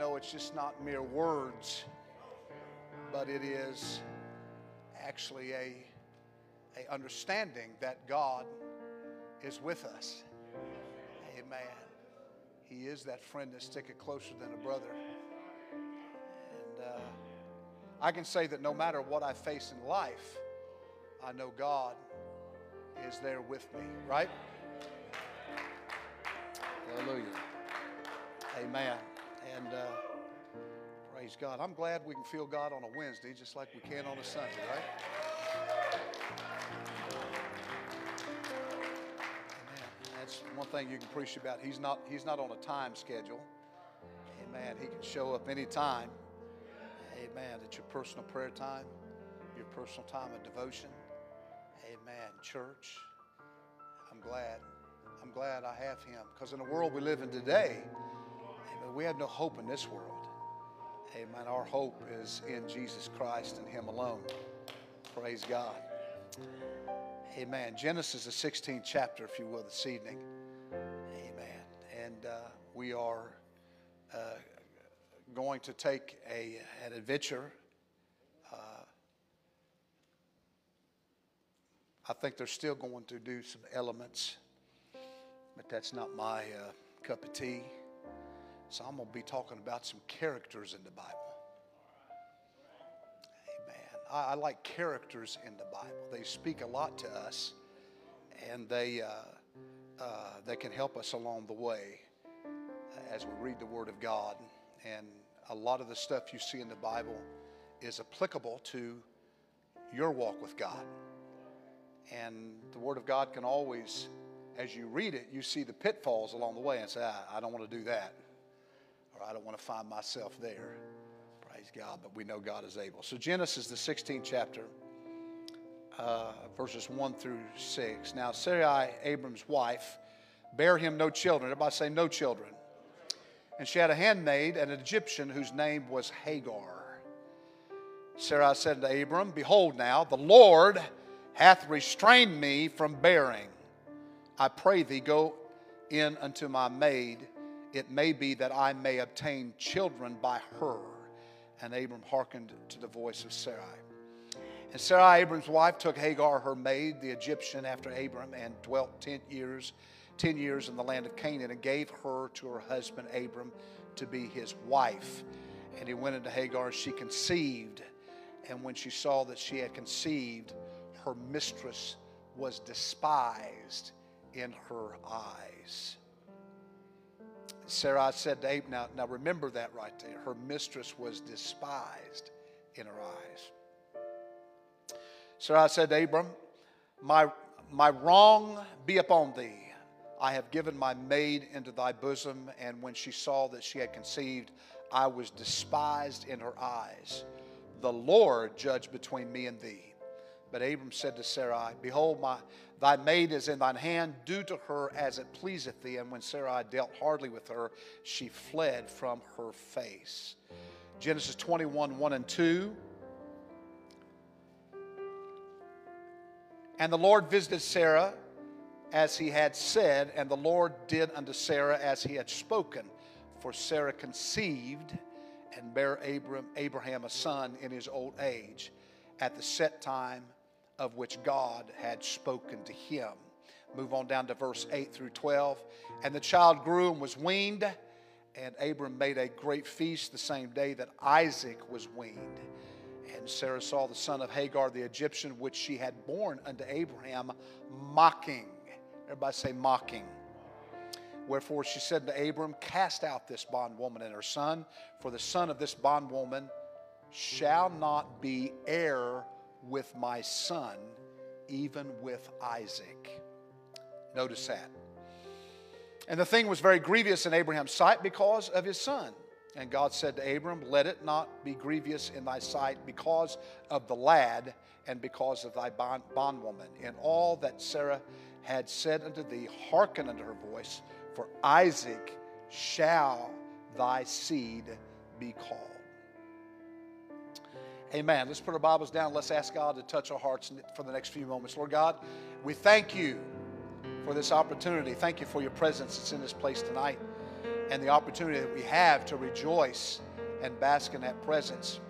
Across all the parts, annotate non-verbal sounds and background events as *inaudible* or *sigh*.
Know it's just not mere words, but it is actually a, a understanding that God is with us. Amen. He is that friend that's sticking closer than a brother. And uh, I can say that no matter what I face in life, I know God is there with me, right? Hallelujah. Amen. And uh, praise God. I'm glad we can feel God on a Wednesday just like we can on a Sunday, right? Amen. That's one thing you can appreciate about. He's not, he's not on a time schedule. Amen. He can show up anytime. Amen. It's your personal prayer time, your personal time of devotion. Amen. Church. I'm glad. I'm glad I have him. Because in the world we live in today, we have no hope in this world. Amen. Our hope is in Jesus Christ and him alone. Praise God. Amen. Genesis, the 16th chapter, if you will, this evening. Amen. And uh, we are uh, going to take a, an adventure. Uh, I think they're still going to do some elements, but that's not my uh, cup of tea. So I'm going to be talking about some characters in the Bible. Amen. I, I like characters in the Bible. They speak a lot to us, and they uh, uh, they can help us along the way as we read the Word of God. And a lot of the stuff you see in the Bible is applicable to your walk with God. And the Word of God can always, as you read it, you see the pitfalls along the way and say, I, I don't want to do that. I don't want to find myself there. Praise God. But we know God is able. So, Genesis, the 16th chapter, uh, verses 1 through 6. Now, Sarai, Abram's wife, bare him no children. Everybody say, no children. And she had a handmaid, an Egyptian, whose name was Hagar. Sarai said to Abram, Behold, now the Lord hath restrained me from bearing. I pray thee, go in unto my maid. It may be that I may obtain children by her. And Abram hearkened to the voice of Sarai. And Sarai, Abram's wife, took Hagar, her maid, the Egyptian, after Abram, and dwelt ten years 10 years in the land of Canaan and gave her to her husband Abram to be his wife. And he went into Hagar, she conceived. And when she saw that she had conceived, her mistress was despised in her eyes. Sarai said to Abram, now, now remember that right there. Her mistress was despised in her eyes. Sarai said to Abram, My, my wrong be upon thee. I have given my maid into thy bosom, and when she saw that she had conceived, I was despised in her eyes. The Lord judge between me and thee. But Abram said to Sarai, Behold, my, thy maid is in thine hand, do to her as it pleaseth thee. And when Sarai dealt hardly with her, she fled from her face. Genesis 21 1 and 2. And the Lord visited Sarah as he had said, and the Lord did unto Sarah as he had spoken. For Sarah conceived and bare Abram, Abraham a son in his old age, at the set time of which God had spoken to him. Move on down to verse 8 through 12. And the child grew and was weaned, and Abram made a great feast the same day that Isaac was weaned. And Sarah saw the son of Hagar the Egyptian, which she had born unto Abraham, mocking. Everybody say mocking. Wherefore she said to Abram, Cast out this bondwoman and her son, for the son of this bondwoman shall not be heir with my son, even with Isaac. Notice that. And the thing was very grievous in Abraham's sight because of his son. And God said to Abram, Let it not be grievous in thy sight because of the lad and because of thy bond, bondwoman. In all that Sarah had said unto thee, hearken unto her voice, for Isaac shall thy seed be called. Amen. Let's put our Bibles down. Let's ask God to touch our hearts for the next few moments. Lord God, we thank you for this opportunity. Thank you for your presence that's in this place tonight and the opportunity that we have to rejoice and bask in that presence.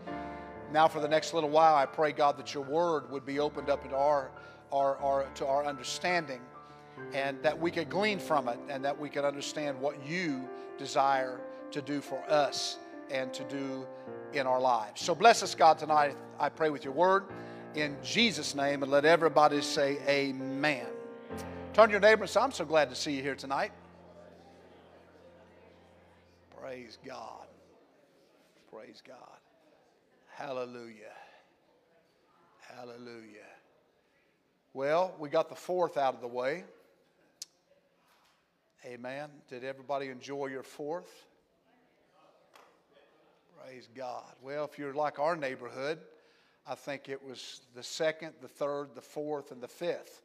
Now, for the next little while, I pray, God, that your word would be opened up into our, our, our, to our understanding and that we could glean from it and that we could understand what you desire to do for us and to do in our lives. So bless us, God, tonight. I pray with your word in Jesus' name and let everybody say amen. Turn to your neighbor and say, I'm so glad to see you here tonight. Praise God. Praise God. Hallelujah. Hallelujah. Well, we got the fourth out of the way. Amen. Did everybody enjoy your fourth? Praise God. Well, if you're like our neighborhood, I think it was the second, the third, the fourth, and the fifth.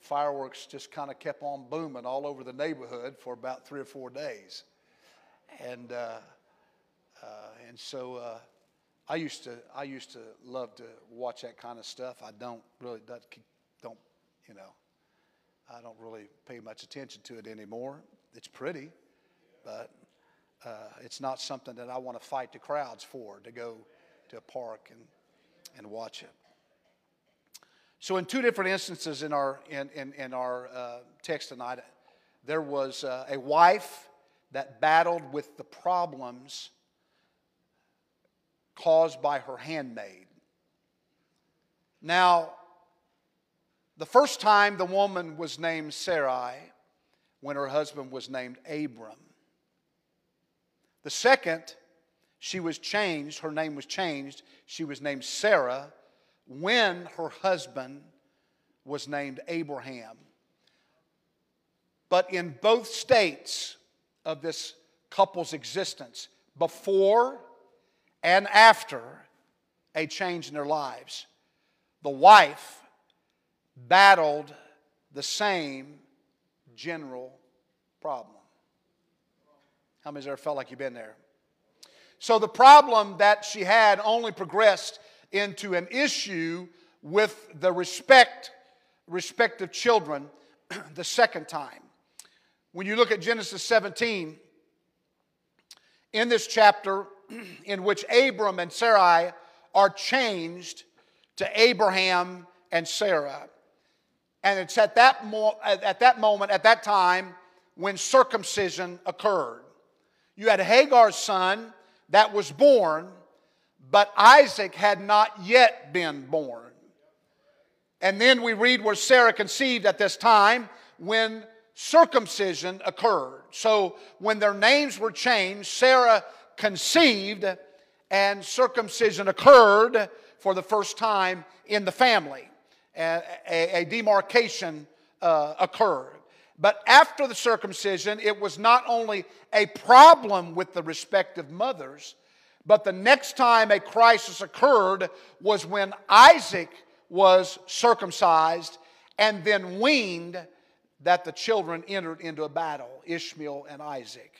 Fireworks just kind of kept on booming all over the neighborhood for about three or four days. And, uh, uh, and so uh, I, used to, I used to love to watch that kind of stuff. I don't really, don't, you know, I don't really pay much attention to it anymore. It's pretty, but uh, it's not something that I want to fight the crowds for to go to a park and, and watch it. So, in two different instances in our, in, in, in our uh, text tonight, there was uh, a wife that battled with the problems caused by her handmaid. Now, the first time the woman was named Sarai, when her husband was named Abram. The second, she was changed, her name was changed. She was named Sarah when her husband was named Abraham. But in both states of this couple's existence, before and after a change in their lives, the wife battled the same general problem. How many's ever felt like you've been there? So the problem that she had only progressed into an issue with the respect, respect of children *clears throat* the second time. When you look at Genesis 17, in this chapter, *clears throat* in which Abram and Sarai are changed to Abraham and Sarah. And it's at that, mo- at that moment, at that time, when circumcision occurred. You had Hagar's son that was born, but Isaac had not yet been born. And then we read where Sarah conceived at this time when circumcision occurred. So when their names were changed, Sarah conceived and circumcision occurred for the first time in the family. A, a, a demarcation uh, occurred. But after the circumcision, it was not only a problem with the respective mothers, but the next time a crisis occurred was when Isaac was circumcised and then weaned that the children entered into a battle Ishmael and Isaac.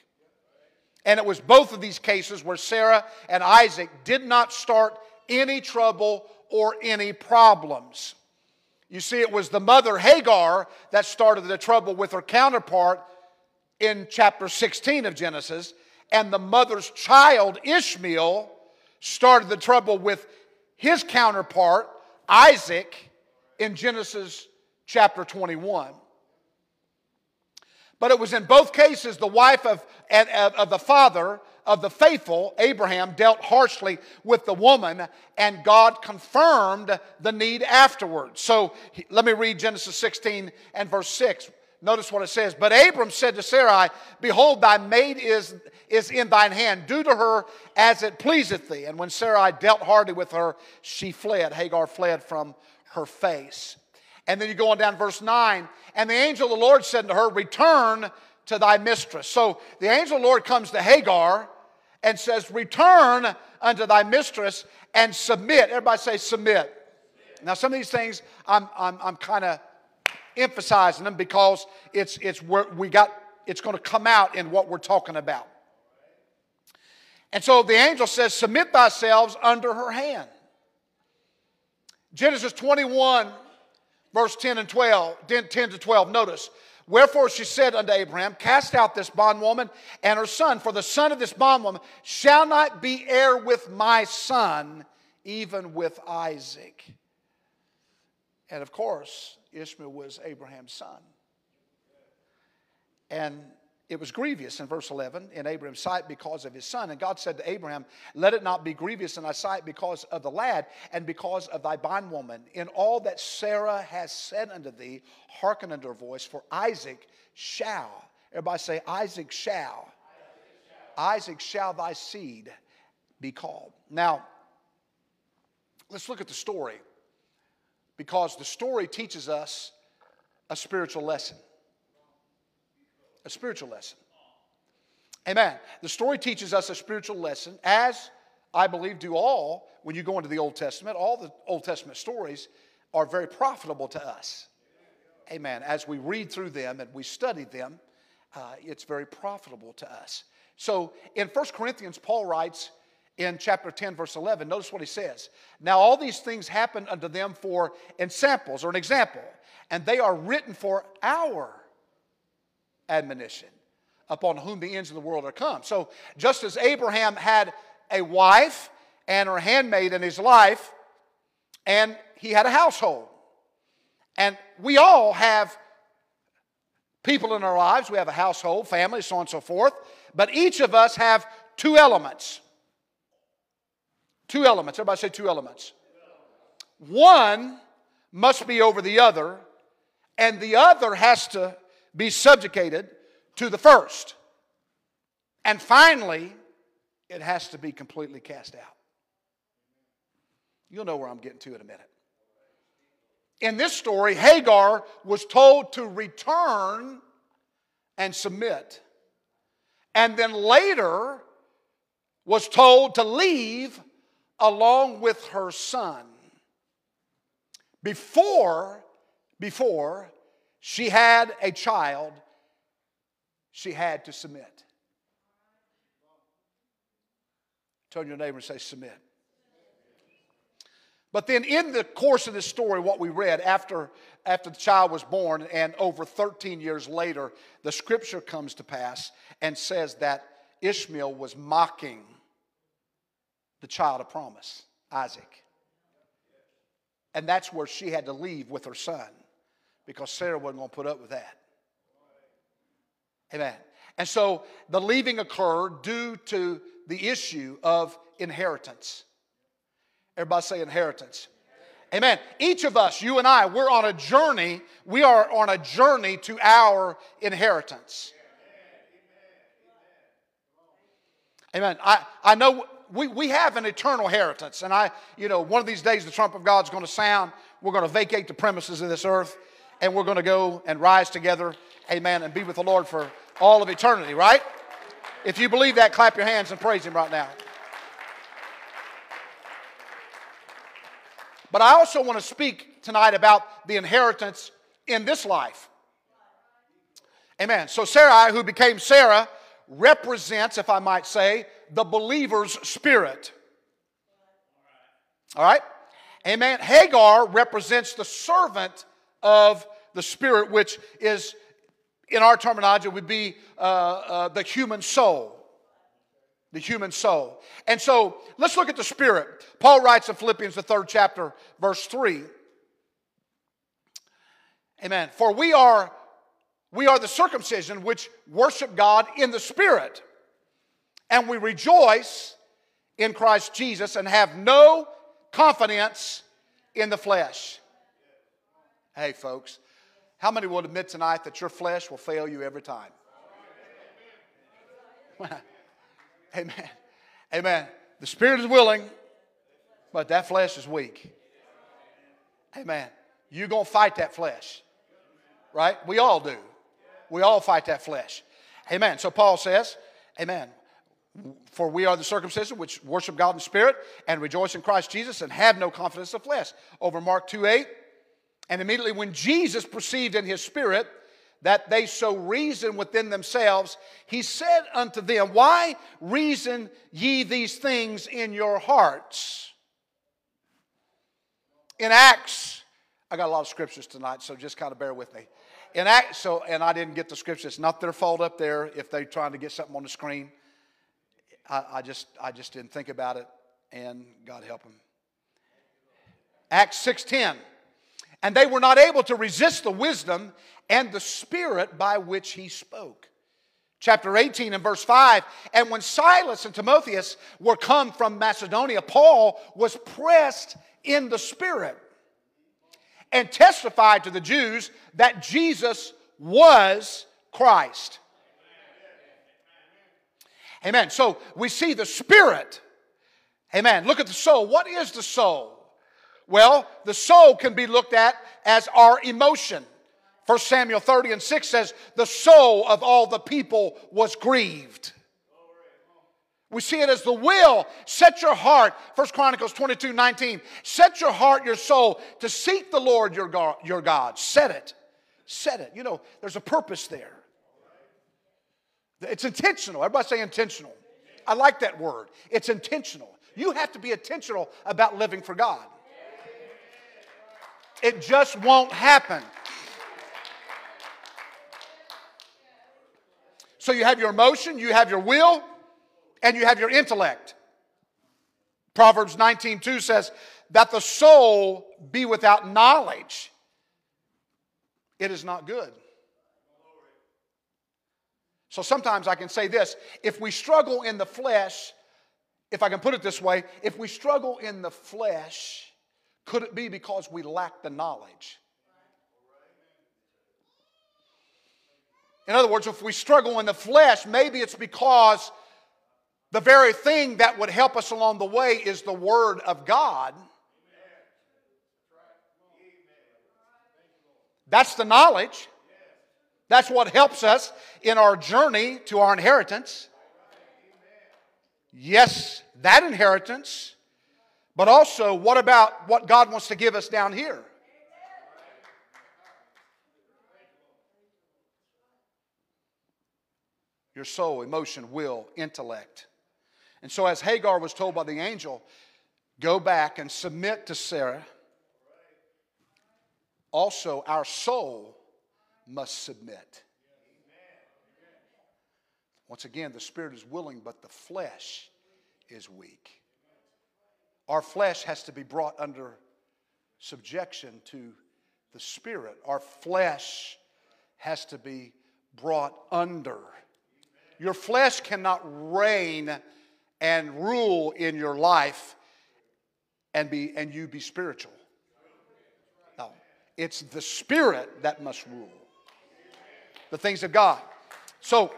And it was both of these cases where Sarah and Isaac did not start any trouble or any problems. You see, it was the mother Hagar that started the trouble with her counterpart in chapter 16 of Genesis, and the mother's child Ishmael started the trouble with his counterpart Isaac in Genesis chapter 21. But it was in both cases the wife of, of the father of the faithful, Abraham, dealt harshly with the woman, and God confirmed the need afterwards. So let me read Genesis 16 and verse 6. Notice what it says. But Abram said to Sarai, Behold, thy maid is, is in thine hand. Do to her as it pleaseth thee. And when Sarai dealt hardly with her, she fled. Hagar fled from her face. And then you go on down verse 9. And the angel of the Lord said to her, Return to thy mistress. So the angel of the Lord comes to Hagar and says, Return unto thy mistress and submit. Everybody say, Submit. Now, some of these things I'm, I'm, I'm kind of emphasizing them because it's, it's where we got, it's going to come out in what we're talking about. And so the angel says, Submit thyself under her hand. Genesis 21, verse 10 and 12, 10 to 12. Notice, Wherefore she said unto Abraham, Cast out this bondwoman and her son, for the son of this bondwoman shall not be heir with my son, even with Isaac. And of course, Ishmael was Abraham's son. And it was grievous in verse 11 in Abraham's sight because of his son. And God said to Abraham, Let it not be grievous in thy sight because of the lad and because of thy bondwoman. In all that Sarah has said unto thee, hearken unto her voice, for Isaac shall. Everybody say, Isaac shall. Isaac shall thy seed be called. Now, let's look at the story because the story teaches us a spiritual lesson a spiritual lesson. Amen. The story teaches us a spiritual lesson, as I believe do all, when you go into the Old Testament, all the Old Testament stories are very profitable to us. Amen. As we read through them and we study them, uh, it's very profitable to us. So in 1 Corinthians, Paul writes in chapter 10, verse 11, notice what he says. Now, all these things happen unto them for ensamples or an example, and they are written for our admonition, upon whom the ends of the world are come. So, just as Abraham had a wife and her handmaid in his life, and he had a household, and we all have people in our lives, we have a household, family, so on and so forth, but each of us have two elements. Two elements. Everybody say two elements. One must be over the other, and the other has to be subjugated to the first. And finally, it has to be completely cast out. You'll know where I'm getting to in a minute. In this story, Hagar was told to return and submit. And then later was told to leave along with her son. Before, before she had a child, she had to submit. Turn your neighbor and say, submit. But then, in the course of this story, what we read after, after the child was born, and over 13 years later, the scripture comes to pass and says that Ishmael was mocking the child of promise, Isaac. And that's where she had to leave with her son because Sarah wasn't going to put up with that. Amen. And so the leaving occurred due to the issue of inheritance. Everybody say inheritance. Amen. Each of us, you and I, we're on a journey. We are on a journey to our inheritance. Amen. I, I know we, we have an eternal inheritance. And I, you know, one of these days the trump of God's going to sound. We're going to vacate the premises of this earth and we're going to go and rise together, amen, and be with the Lord for all of eternity, right? If you believe that, clap your hands and praise Him right now. But I also want to speak tonight about the inheritance in this life. Amen. So, Sarai, who became Sarah, represents, if I might say, the believer's spirit. All right? Amen. Hagar represents the servant of the spirit, which is, in our terminology, would be uh, uh, the human soul. The human soul. And so let's look at the spirit. Paul writes in Philippians, the third chapter, verse 3. Amen. For we are we are the circumcision which worship God in the spirit. And we rejoice in Christ Jesus and have no confidence in the flesh. Hey, folks, how many will admit tonight that your flesh will fail you every time? *laughs* Amen. Amen. The spirit is willing, but that flesh is weak. Amen. You're going to fight that flesh. Right? We all do. We all fight that flesh. Amen. So Paul says, Amen. For we are the circumcision which worship God in spirit and rejoice in Christ Jesus and have no confidence of flesh. Over Mark 2 8. And immediately when Jesus perceived in his spirit that they so reason within themselves, he said unto them, Why reason ye these things in your hearts? In Acts, I got a lot of scriptures tonight, so just kind of bear with me. In Acts, so and I didn't get the scripture. It's not their fault up there if they're trying to get something on the screen. I, I just I just didn't think about it, and God help them. Acts six ten, and they were not able to resist the wisdom and the spirit by which he spoke. Chapter 18 and verse 5 And when Silas and Timotheus were come from Macedonia, Paul was pressed in the spirit and testified to the Jews that Jesus was Christ. Amen. So we see the spirit. Amen. Look at the soul. What is the soul? Well, the soul can be looked at as our emotion. 1 Samuel 30 and 6 says, The soul of all the people was grieved. We see it as the will. Set your heart, 1 Chronicles 22 19. Set your heart, your soul, to seek the Lord your God. Your God. Set it. Set it. You know, there's a purpose there. It's intentional. Everybody say intentional. I like that word. It's intentional. You have to be intentional about living for God. It just won't happen. So you have your emotion, you have your will, and you have your intellect. Proverbs 19:2 says that the soul be without knowledge. It is not good. So sometimes I can say this if we struggle in the flesh, if I can put it this way, if we struggle in the flesh, could it be because we lack the knowledge? In other words, if we struggle in the flesh, maybe it's because the very thing that would help us along the way is the Word of God. That's the knowledge. That's what helps us in our journey to our inheritance. Yes, that inheritance, but also what about what God wants to give us down here? your soul, emotion, will, intellect. And so, as Hagar was told by the angel, go back and submit to Sarah, also our soul must submit. Once again, the spirit is willing, but the flesh is weak. Our flesh has to be brought under subjection to the spirit. Our flesh has to be brought under your flesh cannot reign and rule in your life and, be, and you be spiritual. No, it's the spirit that must rule the things of God. So,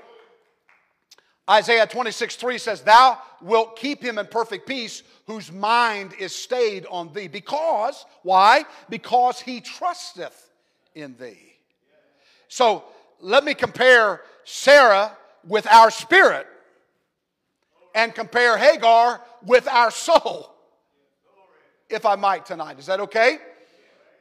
Isaiah 26, 3 says, Thou wilt keep him in perfect peace whose mind is stayed on thee. Because, why? Because he trusteth in thee. So, let me compare Sarah with our spirit and compare Hagar with our soul, if I might tonight. Is that okay?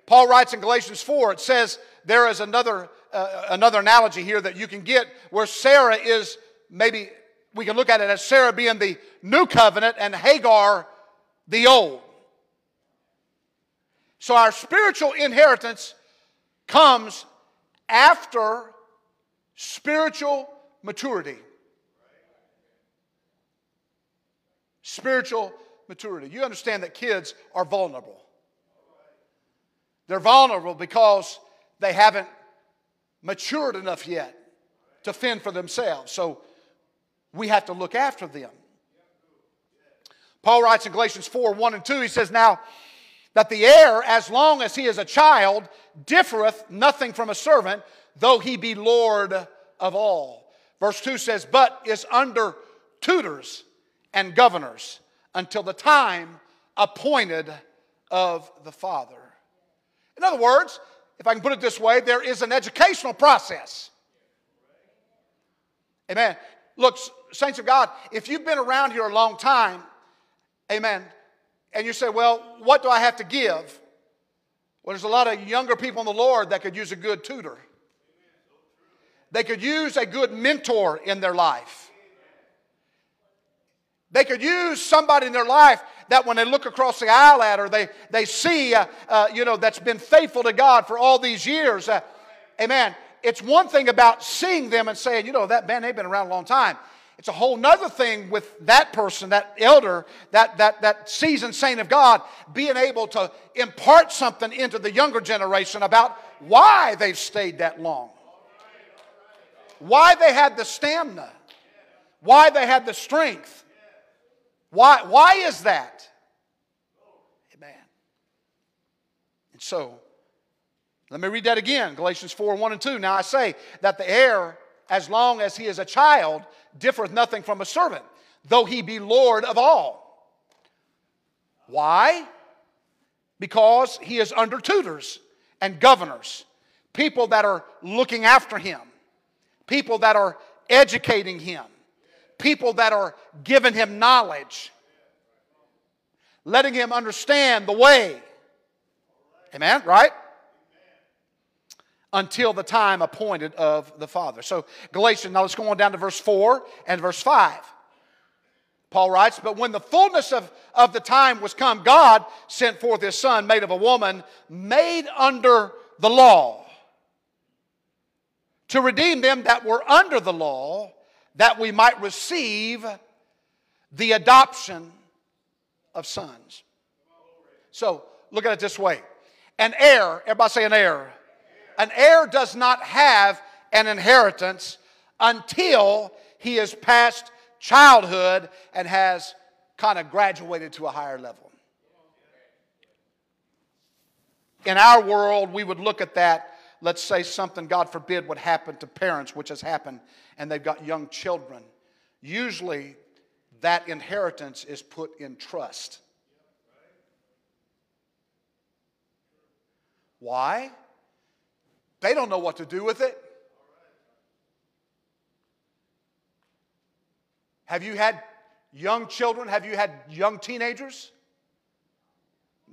Paul writes in Galatians 4, it says there is another, uh, another analogy here that you can get where Sarah is maybe, we can look at it as Sarah being the new covenant and Hagar the old. So our spiritual inheritance comes after spiritual maturity. Spiritual maturity. You understand that kids are vulnerable. They're vulnerable because they haven't matured enough yet to fend for themselves. So we have to look after them. Paul writes in Galatians 4 1 and 2, he says, Now that the heir, as long as he is a child, differeth nothing from a servant, though he be Lord of all. Verse 2 says, but is under tutors and governors until the time appointed of the Father. In other words, if I can put it this way, there is an educational process. Amen. Look, saints of God, if you've been around here a long time, amen, and you say, well, what do I have to give? Well, there's a lot of younger people in the Lord that could use a good tutor. They could use a good mentor in their life. They could use somebody in their life that when they look across the aisle at her, they, they see, uh, uh, you know, that's been faithful to God for all these years. Uh, amen. It's one thing about seeing them and saying, you know, that man, they've been around a long time. It's a whole nother thing with that person, that elder, that, that, that seasoned saint of God, being able to impart something into the younger generation about why they've stayed that long, why they had the stamina, why they had the strength. Why, why is that? Amen. And so, let me read that again Galatians 4 1 and 2. Now I say that the heir, as long as he is a child, differeth nothing from a servant, though he be Lord of all. Why? Because he is under tutors and governors, people that are looking after him, people that are educating him, people that are giving him knowledge, letting him understand the way. Amen, right? Until the time appointed of the Father. So, Galatians, now let's go on down to verse 4 and verse 5. Paul writes, But when the fullness of, of the time was come, God sent forth his Son, made of a woman, made under the law, to redeem them that were under the law, that we might receive the adoption of sons. So, look at it this way an heir, everybody say an heir an heir does not have an inheritance until he is past childhood and has kind of graduated to a higher level. In our world, we would look at that, let's say something, God forbid, would happen to parents, which has happened, and they've got young children. Usually, that inheritance is put in trust. Why? They don't know what to do with it. Have you had young children? Have you had young teenagers?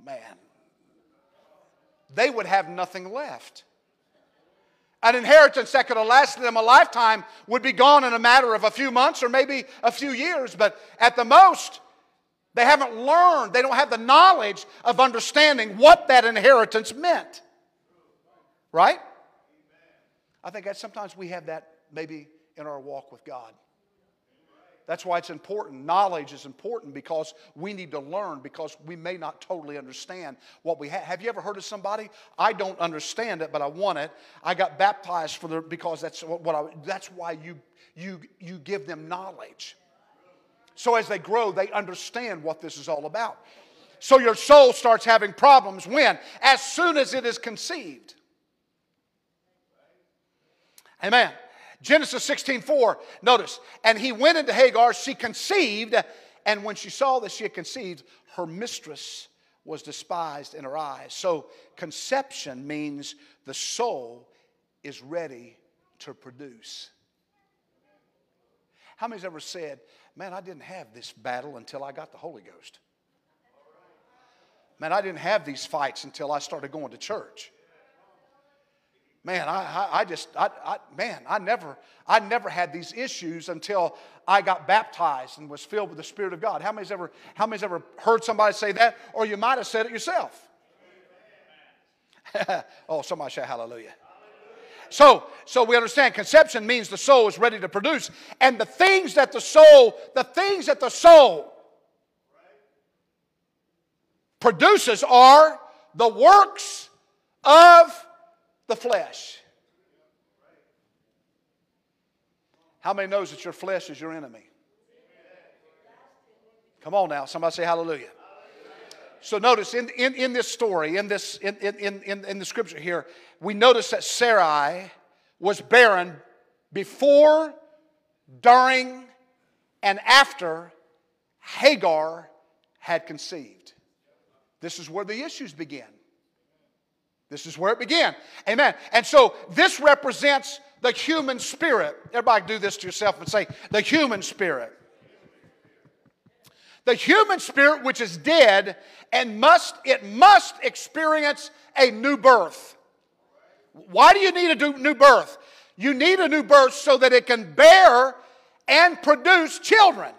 Man, they would have nothing left. An inheritance that could have lasted them a lifetime would be gone in a matter of a few months or maybe a few years, but at the most, they haven't learned, they don't have the knowledge of understanding what that inheritance meant. Right? I think that sometimes we have that maybe in our walk with God. That's why it's important. Knowledge is important because we need to learn because we may not totally understand what we have. Have you ever heard of somebody? I don't understand it, but I want it. I got baptized for the because that's what I that's why you you you give them knowledge. So as they grow, they understand what this is all about. So your soul starts having problems when? As soon as it is conceived. Amen. Genesis 16, 4, notice, and he went into Hagar, she conceived, and when she saw that she had conceived, her mistress was despised in her eyes. So conception means the soul is ready to produce. How many's ever said, Man, I didn't have this battle until I got the Holy Ghost? Man, I didn't have these fights until I started going to church. Man, I, I, just, I, I, man, I never, I never had these issues until I got baptized and was filled with the Spirit of God. How many's ever, how many's ever heard somebody say that? Or you might have said it yourself. *laughs* oh, somebody shout hallelujah. So, so we understand conception means the soul is ready to produce. And the things that the soul, the things that the soul produces are the works of the flesh. How many knows that your flesh is your enemy? Come on now, somebody say hallelujah. So notice in, in, in this story, in, this, in, in, in, in the scripture here, we notice that Sarai was barren before, during, and after Hagar had conceived. This is where the issues begin. This is where it began. Amen. And so this represents the human spirit. Everybody do this to yourself and say, the human spirit. The human spirit which is dead and must it must experience a new birth. Why do you need a new birth? You need a new birth so that it can bear and produce children.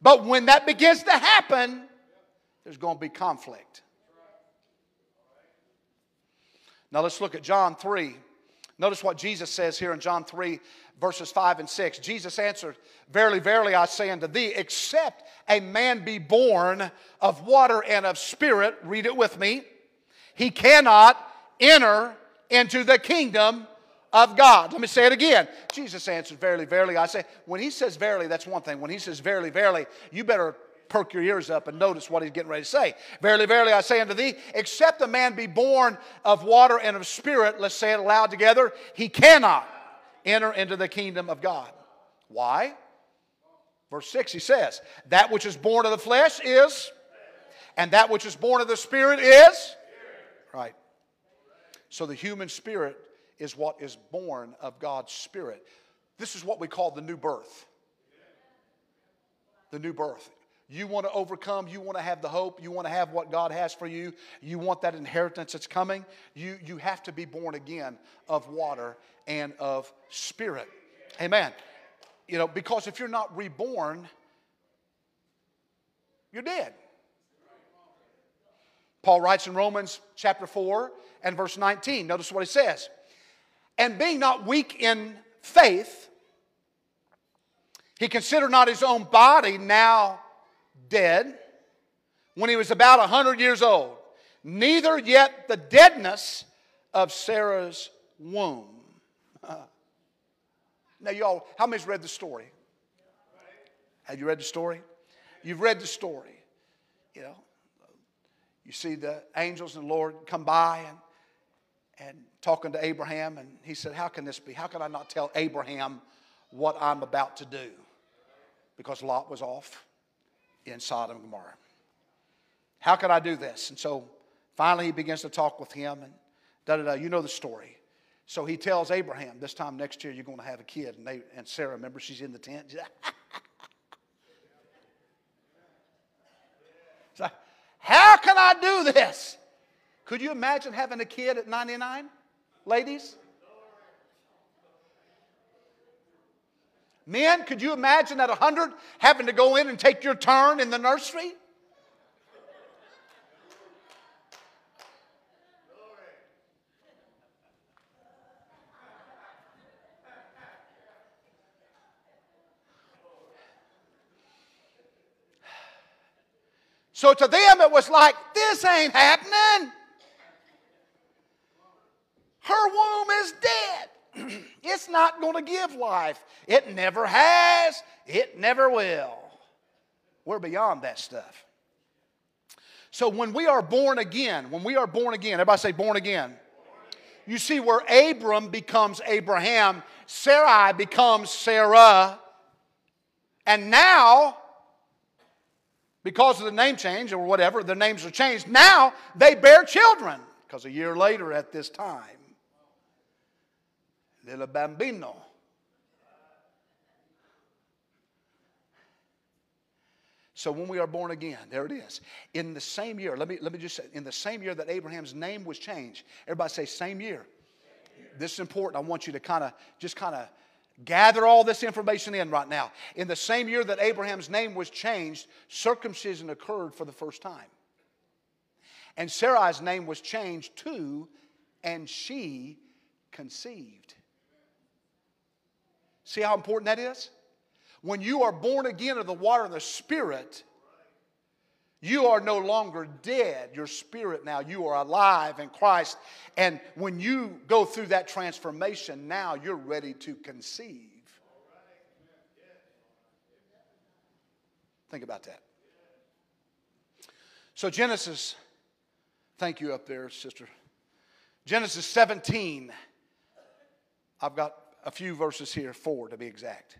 But when that begins to happen, there's going to be conflict. Now let's look at John 3. Notice what Jesus says here in John 3, verses 5 and 6. Jesus answered, Verily, verily, I say unto thee, except a man be born of water and of spirit, read it with me, he cannot enter into the kingdom of God. Let me say it again. Jesus answered, Verily, verily, I say. When he says verily, that's one thing. When he says verily, verily, you better perk your ears up and notice what he's getting ready to say. Verily, verily, I say unto thee, except a man be born of water and of spirit, let's say it aloud together, he cannot enter into the kingdom of God. Why? Verse 6, he says, That which is born of the flesh is, and that which is born of the spirit is. Right. So the human spirit is what is born of God's spirit. This is what we call the new birth. The new birth. You want to overcome, you want to have the hope, you want to have what God has for you, you want that inheritance that's coming, you, you have to be born again of water and of spirit. Amen. You know, because if you're not reborn, you're dead. Paul writes in Romans chapter 4 and verse 19. Notice what he says. And being not weak in faith, he considered not his own body now dead when he was about 100 years old, neither yet the deadness of Sarah's womb. *laughs* now, y'all, how many's read the story? Have you read the story? You've read the story. You know, you see the angels and the Lord come by and, and talking to Abraham, and he said, How can this be? How can I not tell Abraham what I'm about to do? Because Lot was off in Sodom and Gomorrah. How can I do this? And so finally he begins to talk with him and da da da. You know the story. So he tells Abraham, this time next year you're going to have a kid. And, they, and Sarah, remember, she's in the tent. so, *laughs* how can I do this? Could you imagine having a kid at 99, ladies? Men, could you imagine at 100 having to go in and take your turn in the nursery? So to them, it was like, this ain't happening. Her womb is dead. *clears throat* it's not going to give life. It never has, it never will. We're beyond that stuff. So when we are born again, when we are born again, everybody say born again. You see where Abram becomes Abraham, Sarai becomes Sarah, and now, because of the name change or whatever, their names are changed, now they bear children. Because a year later at this time, del bambino. So when we are born again, there it is. In the same year, let me, let me just say, in the same year that Abraham's name was changed, everybody say same year. This is important. I want you to kind of just kind of gather all this information in right now. In the same year that Abraham's name was changed, circumcision occurred for the first time. And Sarai's name was changed too, and she conceived. See how important that is? When you are born again of the water and the Spirit, you are no longer dead. Your spirit now, you are alive in Christ. And when you go through that transformation, now you're ready to conceive. Think about that. So, Genesis, thank you up there, sister. Genesis 17. I've got a few verses here, four to be exact.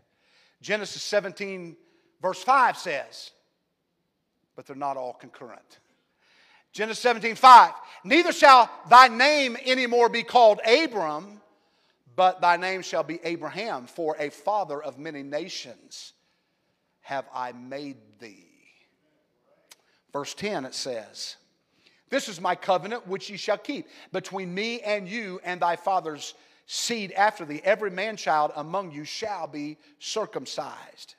Genesis 17, Verse 5 says, but they're not all concurrent. Genesis 17, 5. Neither shall thy name anymore be called Abram, but thy name shall be Abraham, for a father of many nations have I made thee. Verse 10 it says, This is my covenant which ye shall keep between me and you and thy father's seed after thee. Every man child among you shall be circumcised.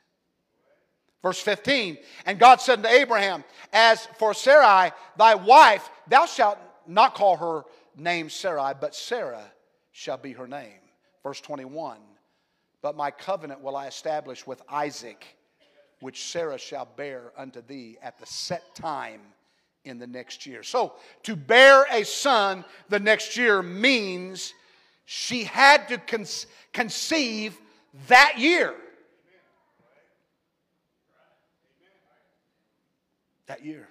Verse 15, and God said unto Abraham, As for Sarai, thy wife, thou shalt not call her name Sarai, but Sarah shall be her name. Verse 21, but my covenant will I establish with Isaac, which Sarah shall bear unto thee at the set time in the next year. So to bear a son the next year means she had to conceive that year. that year.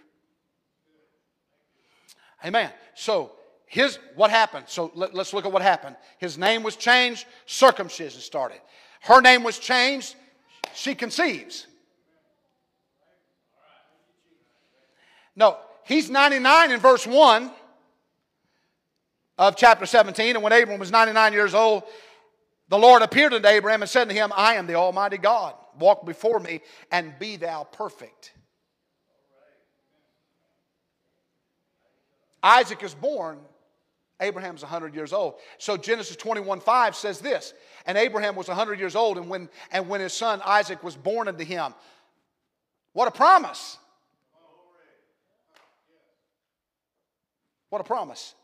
Amen. So his what happened? So let, us look at what happened. His name was changed, circumcision started. Her name was changed, she conceives. No, he's 99 in verse 1 of chapter 17. And when Abram was 99 years old, the Lord appeared unto Abraham and said to him, I am the Almighty God. Walk before me and be thou perfect. Isaac is born, Abraham's 100 years old. So Genesis 21 5 says this And Abraham was 100 years old, and when, and when his son Isaac was born unto him. What a promise! What a promise.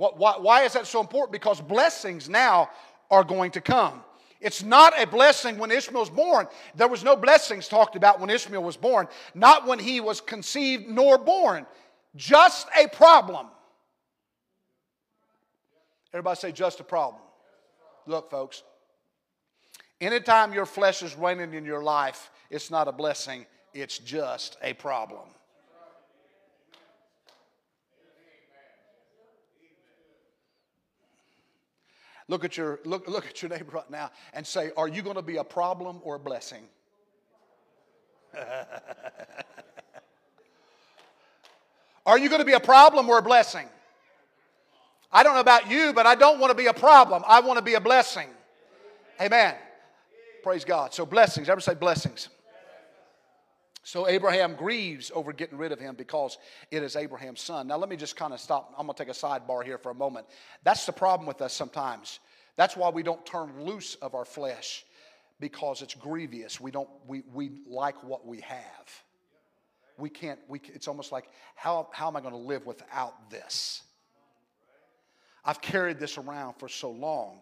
Why, why is that so important? Because blessings now are going to come. It's not a blessing when Ishmael was born. There was no blessings talked about when Ishmael was born, not when he was conceived nor born just a problem. Everybody say, just a problem. Look, folks, anytime your flesh is reigning in your life, it's not a blessing, it's just a problem. Look at your look, look at your neighbor right now and say, Are you going to be a problem or a blessing? *laughs* Are you going to be a problem or a blessing? I don't know about you, but I don't want to be a problem. I want to be a blessing. Amen. Praise God. So, blessings. Ever say blessings? So, Abraham grieves over getting rid of him because it is Abraham's son. Now, let me just kind of stop. I'm going to take a sidebar here for a moment. That's the problem with us sometimes. That's why we don't turn loose of our flesh because it's grievous. We don't, we, we like what we have we can't, we, it's almost like, how, how am I going to live without this? I've carried this around for so long.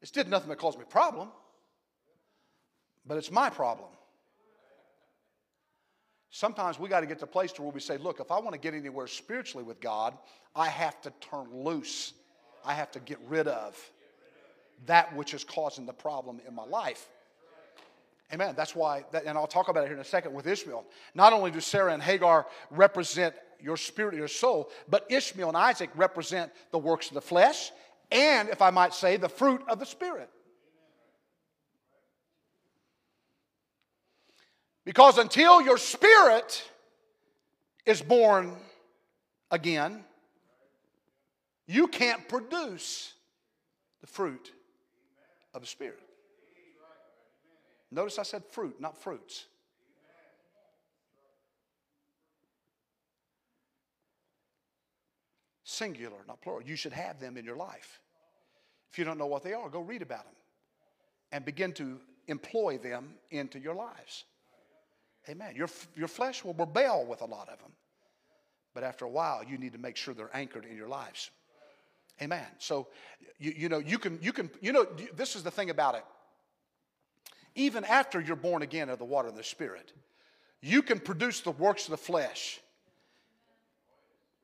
It's did nothing but cause me problem, but it's my problem. Sometimes we got to get to a place to where we say, look, if I want to get anywhere spiritually with God, I have to turn loose. I have to get rid of that which is causing the problem in my life. Amen. That's why, that, and I'll talk about it here in a second with Ishmael. Not only do Sarah and Hagar represent your spirit, your soul, but Ishmael and Isaac represent the works of the flesh and, if I might say, the fruit of the spirit. Because until your spirit is born again, you can't produce the fruit of the Spirit. Notice I said fruit, not fruits. Singular, not plural. You should have them in your life. If you don't know what they are, go read about them and begin to employ them into your lives. Amen. Your, your flesh will rebel with a lot of them. But after a while, you need to make sure they're anchored in your lives. Amen. So, you, you know, you can, you can, you know, this is the thing about it even after you're born again of the water and the Spirit, you can produce the works of the flesh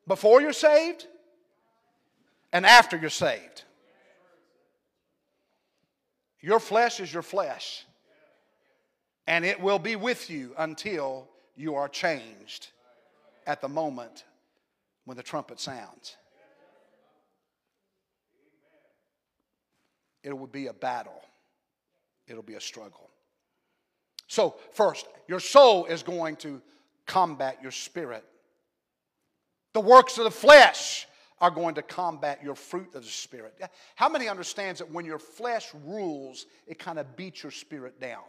before you're saved and after you're saved. Your flesh is your flesh, and it will be with you until you are changed at the moment when the trumpet sounds. It will be a battle it'll be a struggle. So, first, your soul is going to combat your spirit. The works of the flesh are going to combat your fruit of the spirit. How many understands that when your flesh rules, it kind of beats your spirit down?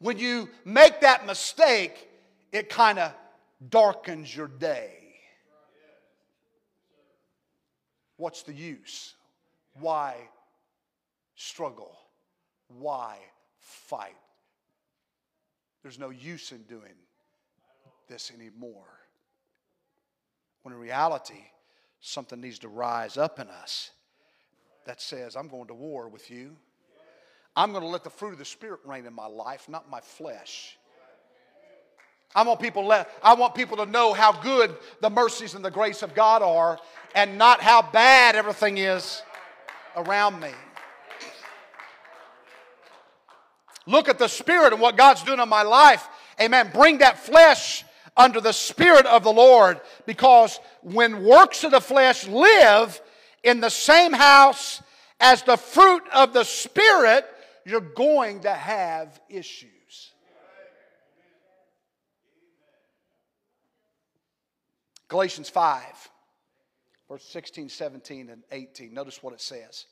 When you make that mistake, it kind of darkens your day. What's the use? Why struggle? Why fight? There's no use in doing this anymore. When in reality, something needs to rise up in us that says, I'm going to war with you. I'm going to let the fruit of the Spirit reign in my life, not my flesh. I want people let, I want people to know how good the mercies and the grace of God are and not how bad everything is around me. Look at the Spirit and what God's doing in my life. Amen. Bring that flesh under the Spirit of the Lord because when works of the flesh live in the same house as the fruit of the Spirit, you're going to have issues. Galatians 5, verse 16, 17, and 18. Notice what it says.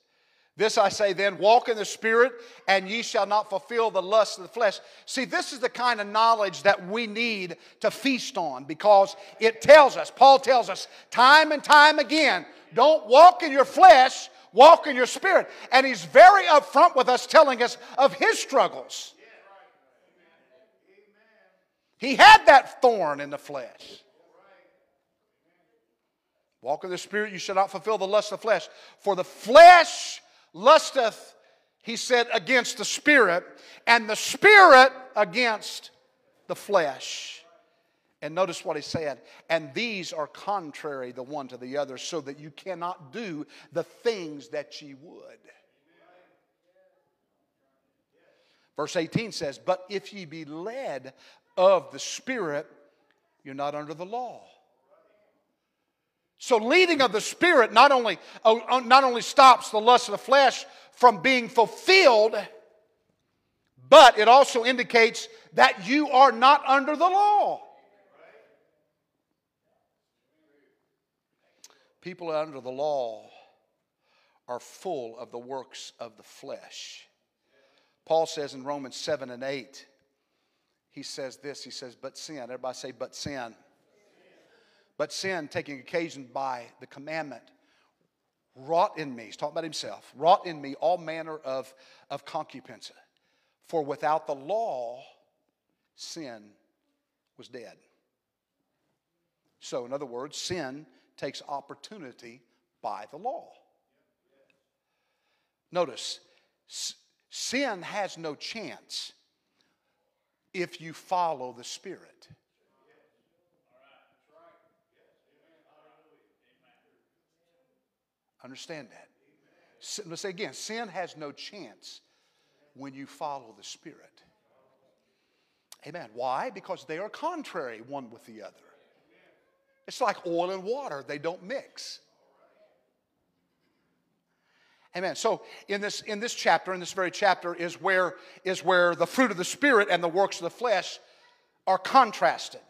This I say then, walk in the Spirit, and ye shall not fulfill the lust of the flesh. See, this is the kind of knowledge that we need to feast on because it tells us, Paul tells us time and time again, don't walk in your flesh, walk in your spirit. And he's very upfront with us, telling us of his struggles. He had that thorn in the flesh. Walk in the spirit, you shall not fulfill the lust of the flesh. For the flesh lusteth, he said, against the spirit, and the spirit against the flesh. And notice what he said, and these are contrary the one to the other, so that you cannot do the things that ye would. Verse 18 says, But if ye be led of the Spirit, you're not under the law. So, leading of the Spirit not only, uh, uh, not only stops the lust of the flesh from being fulfilled, but it also indicates that you are not under the law. People under the law are full of the works of the flesh. Paul says in Romans 7 and 8, he says this, he says, but sin. Everybody say, but sin. But sin, taking occasion by the commandment, wrought in me, he's talking about himself, wrought in me all manner of, of concupiscence. For without the law, sin was dead. So, in other words, sin takes opportunity by the law. Notice, sin has no chance if you follow the Spirit. Understand that. Let's say again sin has no chance when you follow the Spirit. Amen. Why? Because they are contrary one with the other. It's like oil and water, they don't mix. Amen. So in this in this chapter, in this very chapter, is where is where the fruit of the Spirit and the works of the flesh are contrasted.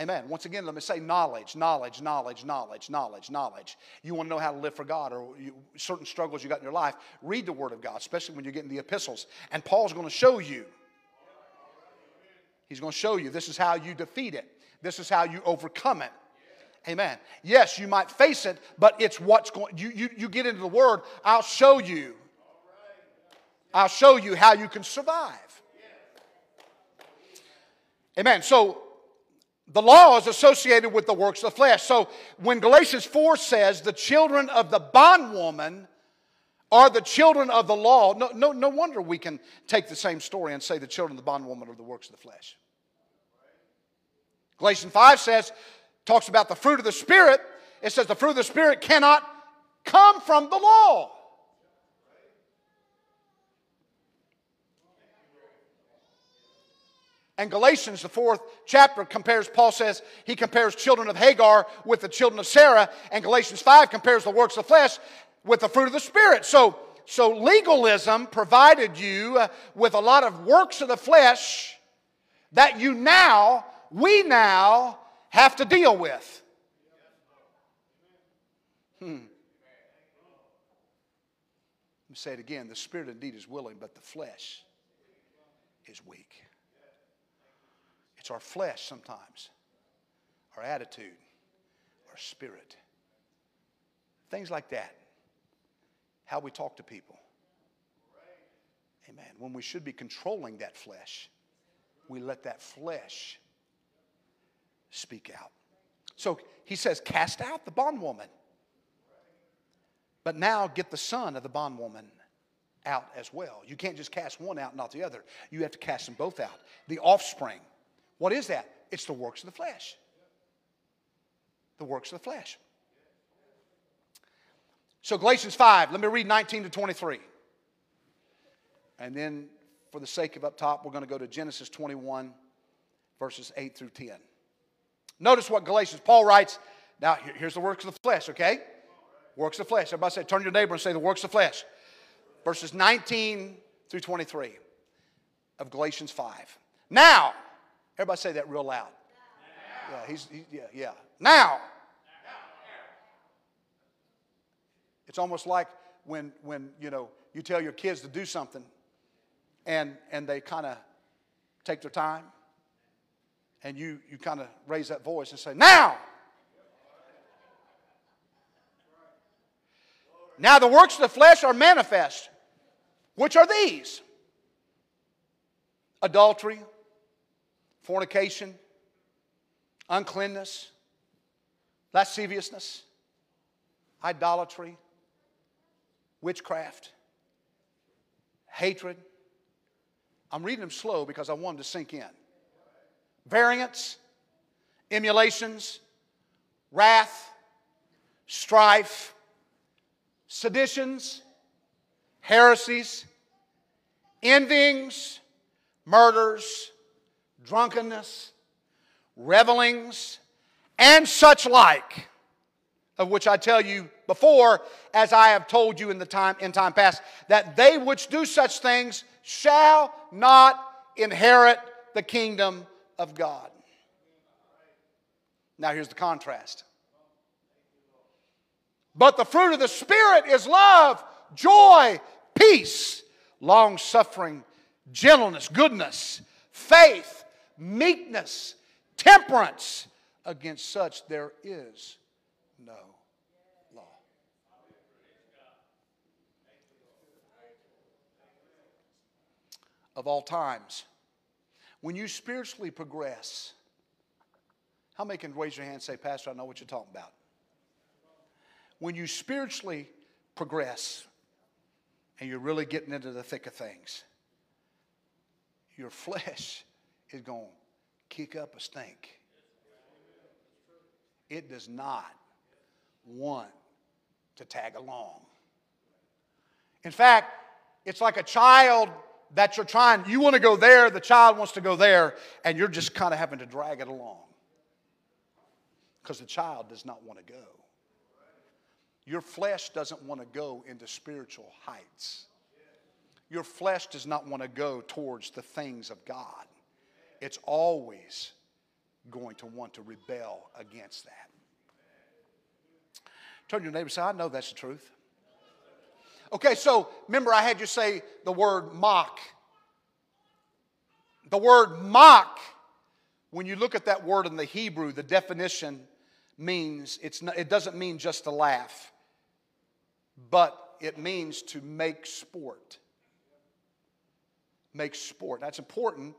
Amen. Once again, let me say knowledge, knowledge, knowledge, knowledge, knowledge, knowledge. You want to know how to live for God or you, certain struggles you got in your life, read the Word of God, especially when you're getting the epistles. And Paul's going to show you. He's going to show you this is how you defeat it, this is how you overcome it. Amen. Yes, you might face it, but it's what's going you, you, you get into the Word, I'll show you. I'll show you how you can survive. Amen. So the law is associated with the works of the flesh. So when Galatians 4 says the children of the bondwoman are the children of the law, no, no, no wonder we can take the same story and say the children of the bondwoman are the works of the flesh. Galatians 5 says, talks about the fruit of the Spirit. It says the fruit of the Spirit cannot come from the law. And Galatians, the fourth chapter, compares, Paul says, he compares children of Hagar with the children of Sarah. And Galatians 5 compares the works of the flesh with the fruit of the Spirit. So so legalism provided you uh, with a lot of works of the flesh that you now, we now have to deal with. Hmm. Let me say it again. The spirit indeed is willing, but the flesh is weak. It's our flesh sometimes, our attitude, our spirit. Things like that how we talk to people. Amen. When we should be controlling that flesh, we let that flesh speak out. So he says, Cast out the bondwoman. But now get the son of the bondwoman out as well. You can't just cast one out, not the other. You have to cast them both out. The offspring. What is that? It's the works of the flesh. The works of the flesh. So, Galatians 5, let me read 19 to 23. And then, for the sake of up top, we're going to go to Genesis 21, verses 8 through 10. Notice what Galatians, Paul writes. Now, here's the works of the flesh, okay? Works of the flesh. Everybody say, turn to your neighbor and say the works of the flesh. Verses 19 through 23 of Galatians 5. Now, everybody say that real loud. Yeah, he's, he, yeah, yeah. Now, It's almost like when, when you know, you tell your kids to do something and, and they kind of take their time and you, you kind of raise that voice and say, Now! Now the works of the flesh are manifest. Which are these? Adultery, fornication, uncleanness, lasciviousness, idolatry, witchcraft, hatred. I'm reading them slow because I want them to sink in. Variance, emulations, wrath, strife, seditions, heresies, envyings, murders, drunkenness, revelings, and such like of which I tell you before, as I have told you in the time in time past, that they which do such things shall not inherit the kingdom of God. Now here's the contrast. But the fruit of the Spirit is love, joy, peace, long suffering, gentleness, goodness, faith, meekness, temperance. Against such there is no law. Of all times, when you spiritually progress, how many can raise your hand and say, Pastor, I know what you're talking about? When you spiritually progress and you're really getting into the thick of things, your flesh *laughs* is going to kick up a stink. It does not want to tag along. In fact, it's like a child that you're trying, you want to go there, the child wants to go there, and you're just kind of having to drag it along because the child does not want to go. Your flesh doesn't want to go into spiritual heights. Your flesh does not want to go towards the things of God. It's always going to want to rebel against that. Turn to your neighbor and say, I know that's the truth. Okay, so remember, I had you say the word mock. The word mock, when you look at that word in the Hebrew, the definition means it's not, it doesn't mean just to laugh, but it means to make sport. Make sport. That's important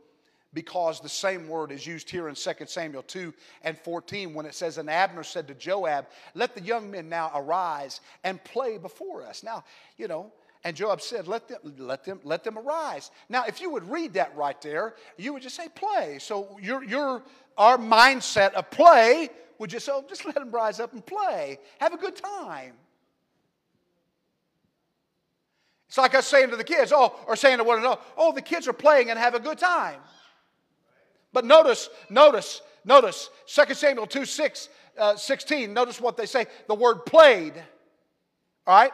because the same word is used here in 2 Samuel 2 and 14 when it says, And Abner said to Joab, Let the young men now arise and play before us. Now, you know, and Joab said, let them, let, them, let them arise. Now, if you would read that right there, you would just say play. So your, your, our mindset of play would just say, oh, just let them rise up and play. Have a good time. It's like us saying to the kids, oh, or saying to one another, oh, the kids are playing and have a good time. But notice, notice, notice, 2 Samuel 2 6, uh, 16, notice what they say. The word played, all right?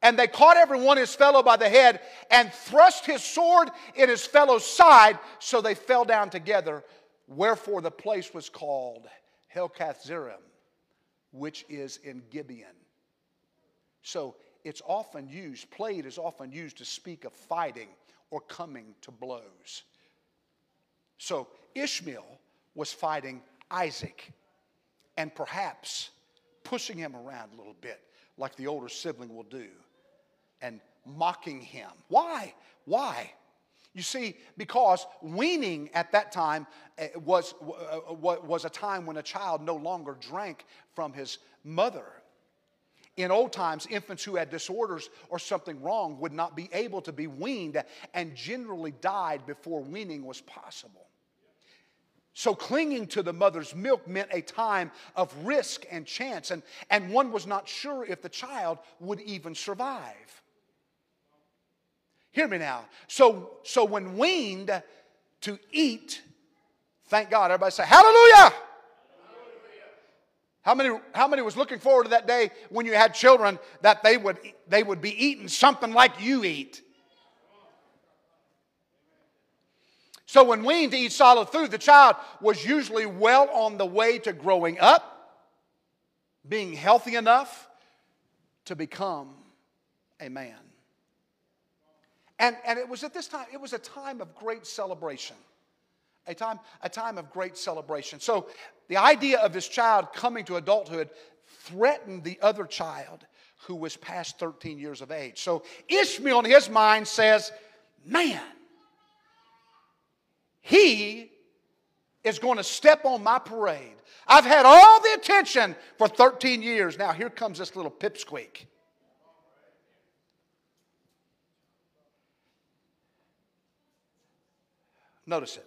And they caught every one his fellow by the head and thrust his sword in his fellow's side, so they fell down together. Wherefore the place was called Helkathzerim, which is in Gibeon. So it's often used, played is often used to speak of fighting or coming to blows. So Ishmael was fighting Isaac and perhaps pushing him around a little bit, like the older sibling will do, and mocking him. Why? Why? You see, because weaning at that time eh, was, uh, was a time when a child no longer drank from his mother. In old times, infants who had disorders or something wrong would not be able to be weaned and generally died before weaning was possible. So, clinging to the mother's milk meant a time of risk and chance, and, and one was not sure if the child would even survive. Hear me now. So, so when weaned to eat, thank God, everybody say, Hallelujah! How many, how many was looking forward to that day when you had children that they would, they would be eating something like you eat? So, when weaned to eat solid food, the child was usually well on the way to growing up, being healthy enough to become a man. And, and it was at this time, it was a time of great celebration. A time, a time of great celebration. So, the idea of this child coming to adulthood threatened the other child who was past 13 years of age. So, Ishmael, in his mind, says, Man, he is going to step on my parade. I've had all the attention for 13 years. Now, here comes this little pipsqueak. Notice it.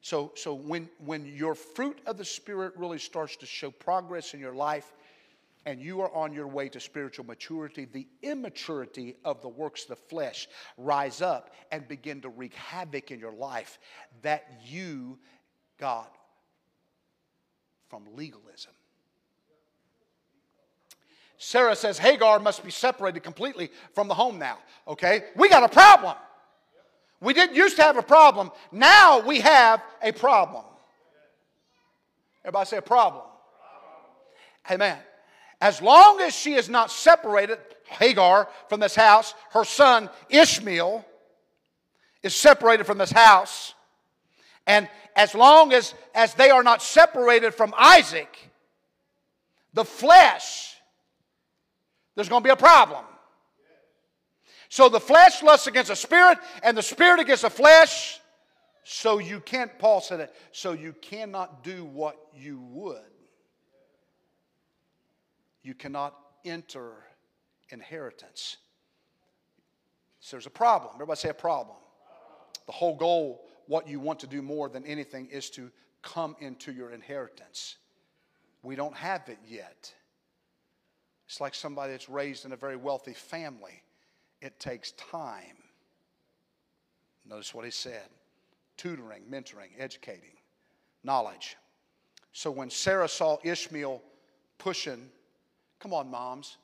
So, so when, when your fruit of the Spirit really starts to show progress in your life, and you are on your way to spiritual maturity, the immaturity of the works of the flesh rise up and begin to wreak havoc in your life that you got from legalism. Sarah says Hagar must be separated completely from the home now. Okay? We got a problem. We didn't used to have a problem. Now we have a problem. Everybody say a problem. Amen. As long as she is not separated, Hagar, from this house, her son Ishmael is separated from this house. And as long as, as they are not separated from Isaac, the flesh, there's going to be a problem. So the flesh lusts against the spirit, and the spirit against the flesh. So you can't, Paul said it, so you cannot do what you would you cannot enter inheritance. So there's a problem. Everybody say a problem. The whole goal, what you want to do more than anything, is to come into your inheritance. We don't have it yet. It's like somebody that's raised in a very wealthy family. It takes time. Notice what he said tutoring, mentoring, educating, knowledge. So when Sarah saw Ishmael pushing Come on, moms.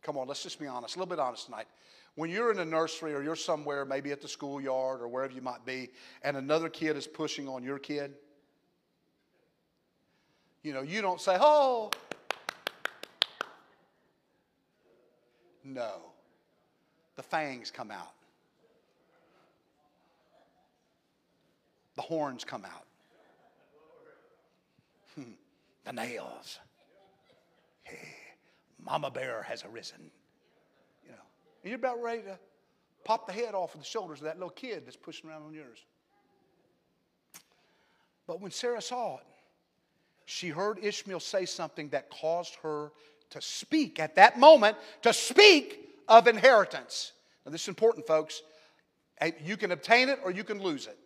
Come on, let's just be honest, a little bit honest tonight. When you're in a nursery or you're somewhere, maybe at the schoolyard or wherever you might be, and another kid is pushing on your kid, you know, you don't say, oh. No. The fangs come out. The horns come out. Hmm. the nails. Mama Bear has arisen. You know, and you're about ready to pop the head off of the shoulders of that little kid that's pushing around on yours. But when Sarah saw it, she heard Ishmael say something that caused her to speak at that moment, to speak of inheritance. Now, this is important, folks. You can obtain it or you can lose it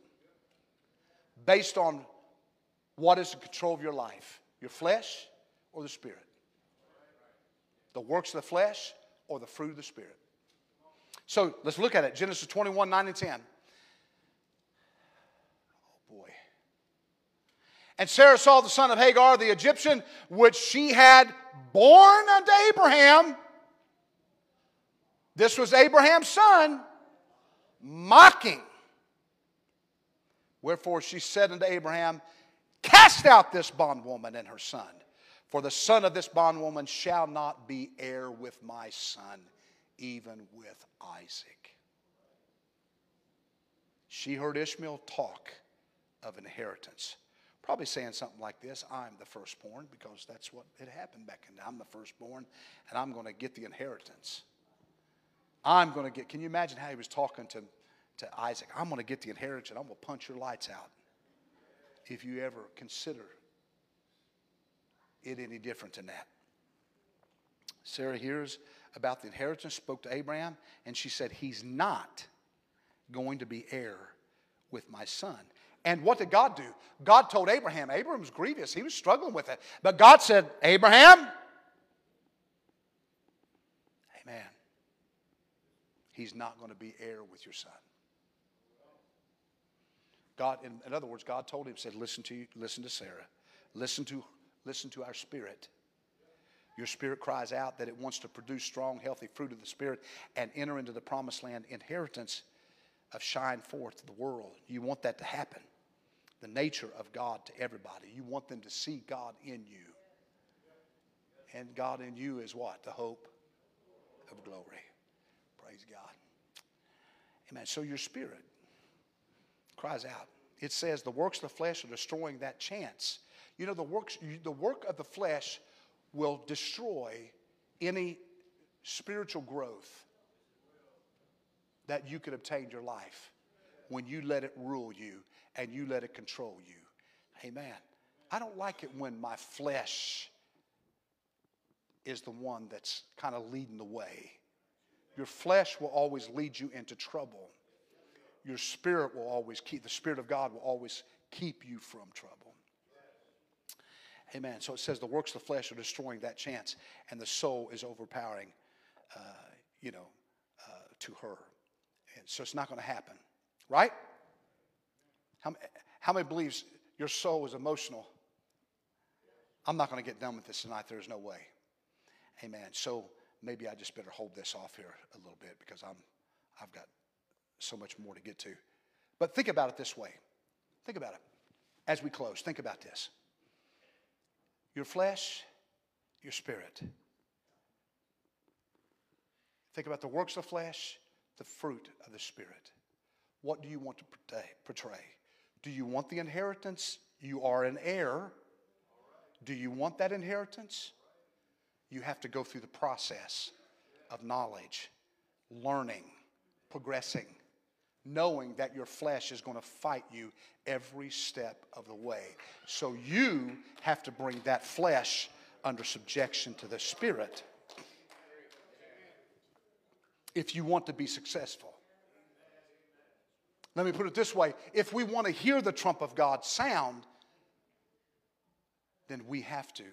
based on what is in control of your life your flesh or the spirit the works of the flesh or the fruit of the Spirit. So let's look at it Genesis 21 9 and 10. Oh boy. And Sarah saw the son of Hagar, the Egyptian, which she had born unto Abraham. This was Abraham's son mocking. Wherefore she said unto Abraham, Cast out this bondwoman and her son, for the son of this bondwoman shall not be heir with my son, even with Isaac. She heard Ishmael talk of inheritance. Probably saying something like this I'm the firstborn, because that's what had happened back in I'm the firstborn, and I'm going to get the inheritance. I'm going to get, can you imagine how he was talking to, to Isaac? I'm going to get the inheritance, I'm going to punch your lights out. If you ever consider it any different than that. Sarah hears about the inheritance, spoke to Abraham, and she said, He's not going to be heir with my son. And what did God do? God told Abraham, Abraham was grievous, he was struggling with it. But God said, Abraham, Amen. He's not going to be heir with your son. God, in, other words, God told him, said, listen to you, listen to Sarah. Listen to, listen to our spirit. Your spirit cries out that it wants to produce strong, healthy fruit of the Spirit and enter into the promised land inheritance of shine forth to the world. You want that to happen. The nature of God to everybody. You want them to see God in you. And God in you is what? The hope of glory. Praise God. Amen. So your spirit cries out. It says the works of the flesh are destroying that chance. You know, the, works, the work of the flesh will destroy any spiritual growth that you could obtain your life when you let it rule you and you let it control you. Amen. I don't like it when my flesh is the one that's kind of leading the way. Your flesh will always lead you into trouble. Your spirit will always keep, the Spirit of God will always keep you from trouble. Amen. So it says the works of the flesh are destroying that chance, and the soul is overpowering, uh, you know, uh, to her. And so it's not going to happen, right? How, how many believes your soul is emotional? I'm not going to get done with this tonight. There's no way. Amen. So maybe I just better hold this off here a little bit because I'm, I've got so much more to get to. But think about it this way. Think about it. As we close, think about this your flesh, your spirit. Think about the works of the flesh, the fruit of the spirit. What do you want to portray? Do you want the inheritance? You are an heir. Do you want that inheritance? You have to go through the process of knowledge, learning, progressing, knowing that your flesh is going to fight you every step of the way. So you have to bring that flesh under subjection to the Spirit if you want to be successful. Let me put it this way if we want to hear the trump of God sound, then we have to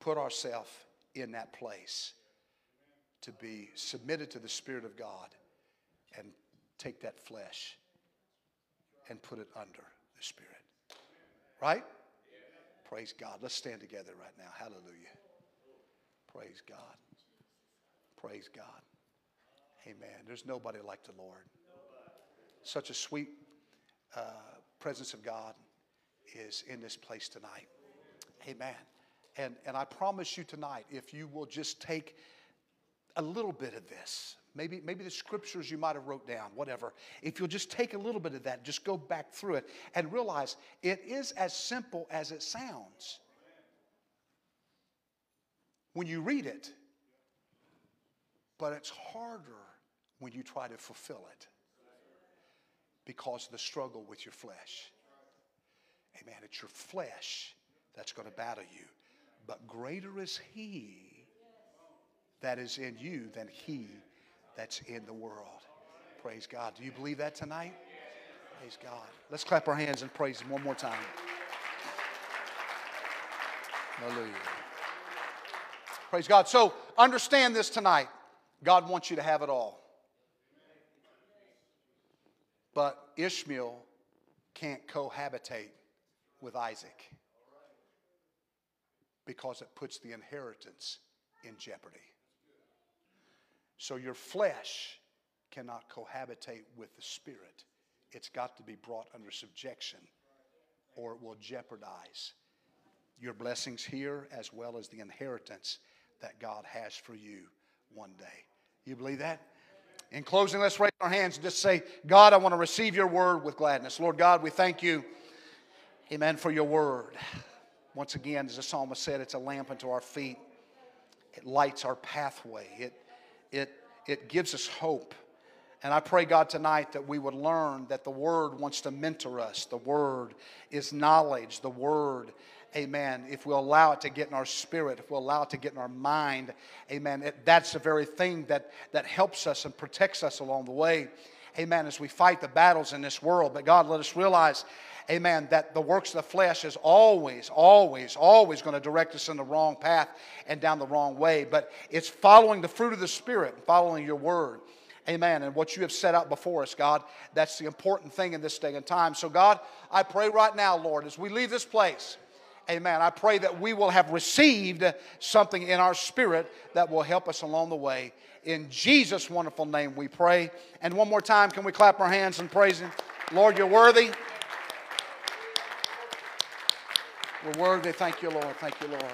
put ourselves in that place to be submitted to the Spirit of God and take that flesh and put it under the Spirit. Right? Praise God. Let's stand together right now. Hallelujah. Praise God. Praise God. Amen. There's nobody like the Lord. Such a sweet uh, presence of God is in this place tonight. Amen. And, and I promise you tonight, if you will just take a little bit of this, maybe, maybe the scriptures you might have wrote down, whatever, if you'll just take a little bit of that, just go back through it and realize it is as simple as it sounds when you read it, but it's harder when you try to fulfill it because of the struggle with your flesh. Amen. It's your flesh that's going to battle you. But greater is He that is in you than He that's in the world. Praise God. Do you believe that tonight? Praise God. Let's clap our hands and praise Him one more time. Hallelujah. Praise God. So understand this tonight. God wants you to have it all. But Ishmael can't cohabitate with Isaac because it puts the inheritance in jeopardy. So your flesh cannot cohabitate with the spirit. It's got to be brought under subjection or it will jeopardize your blessings here as well as the inheritance that God has for you one day. You believe that? In closing, let's raise our hands and just say, God, I want to receive your word with gladness. Lord God, we thank you, amen, for your word. Once again, as the psalmist said, it's a lamp unto our feet, it lights our pathway, it, it, it gives us hope. And I pray, God, tonight that we would learn that the Word wants to mentor us. The Word is knowledge. The Word, amen, if we allow it to get in our spirit, if we allow it to get in our mind, amen, it, that's the very thing that, that helps us and protects us along the way, amen, as we fight the battles in this world. But God, let us realize, amen, that the works of the flesh is always, always, always going to direct us in the wrong path and down the wrong way. But it's following the fruit of the Spirit, following your Word. Amen. And what you have set out before us, God, that's the important thing in this day and time. So, God, I pray right now, Lord, as we leave this place, amen, I pray that we will have received something in our spirit that will help us along the way. In Jesus' wonderful name we pray. And one more time, can we clap our hands and praise Him? Lord, you're worthy. We're worthy. Thank you, Lord. Thank you, Lord.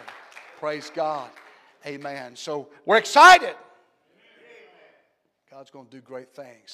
Praise God. Amen. So we're excited. God's going to do great things.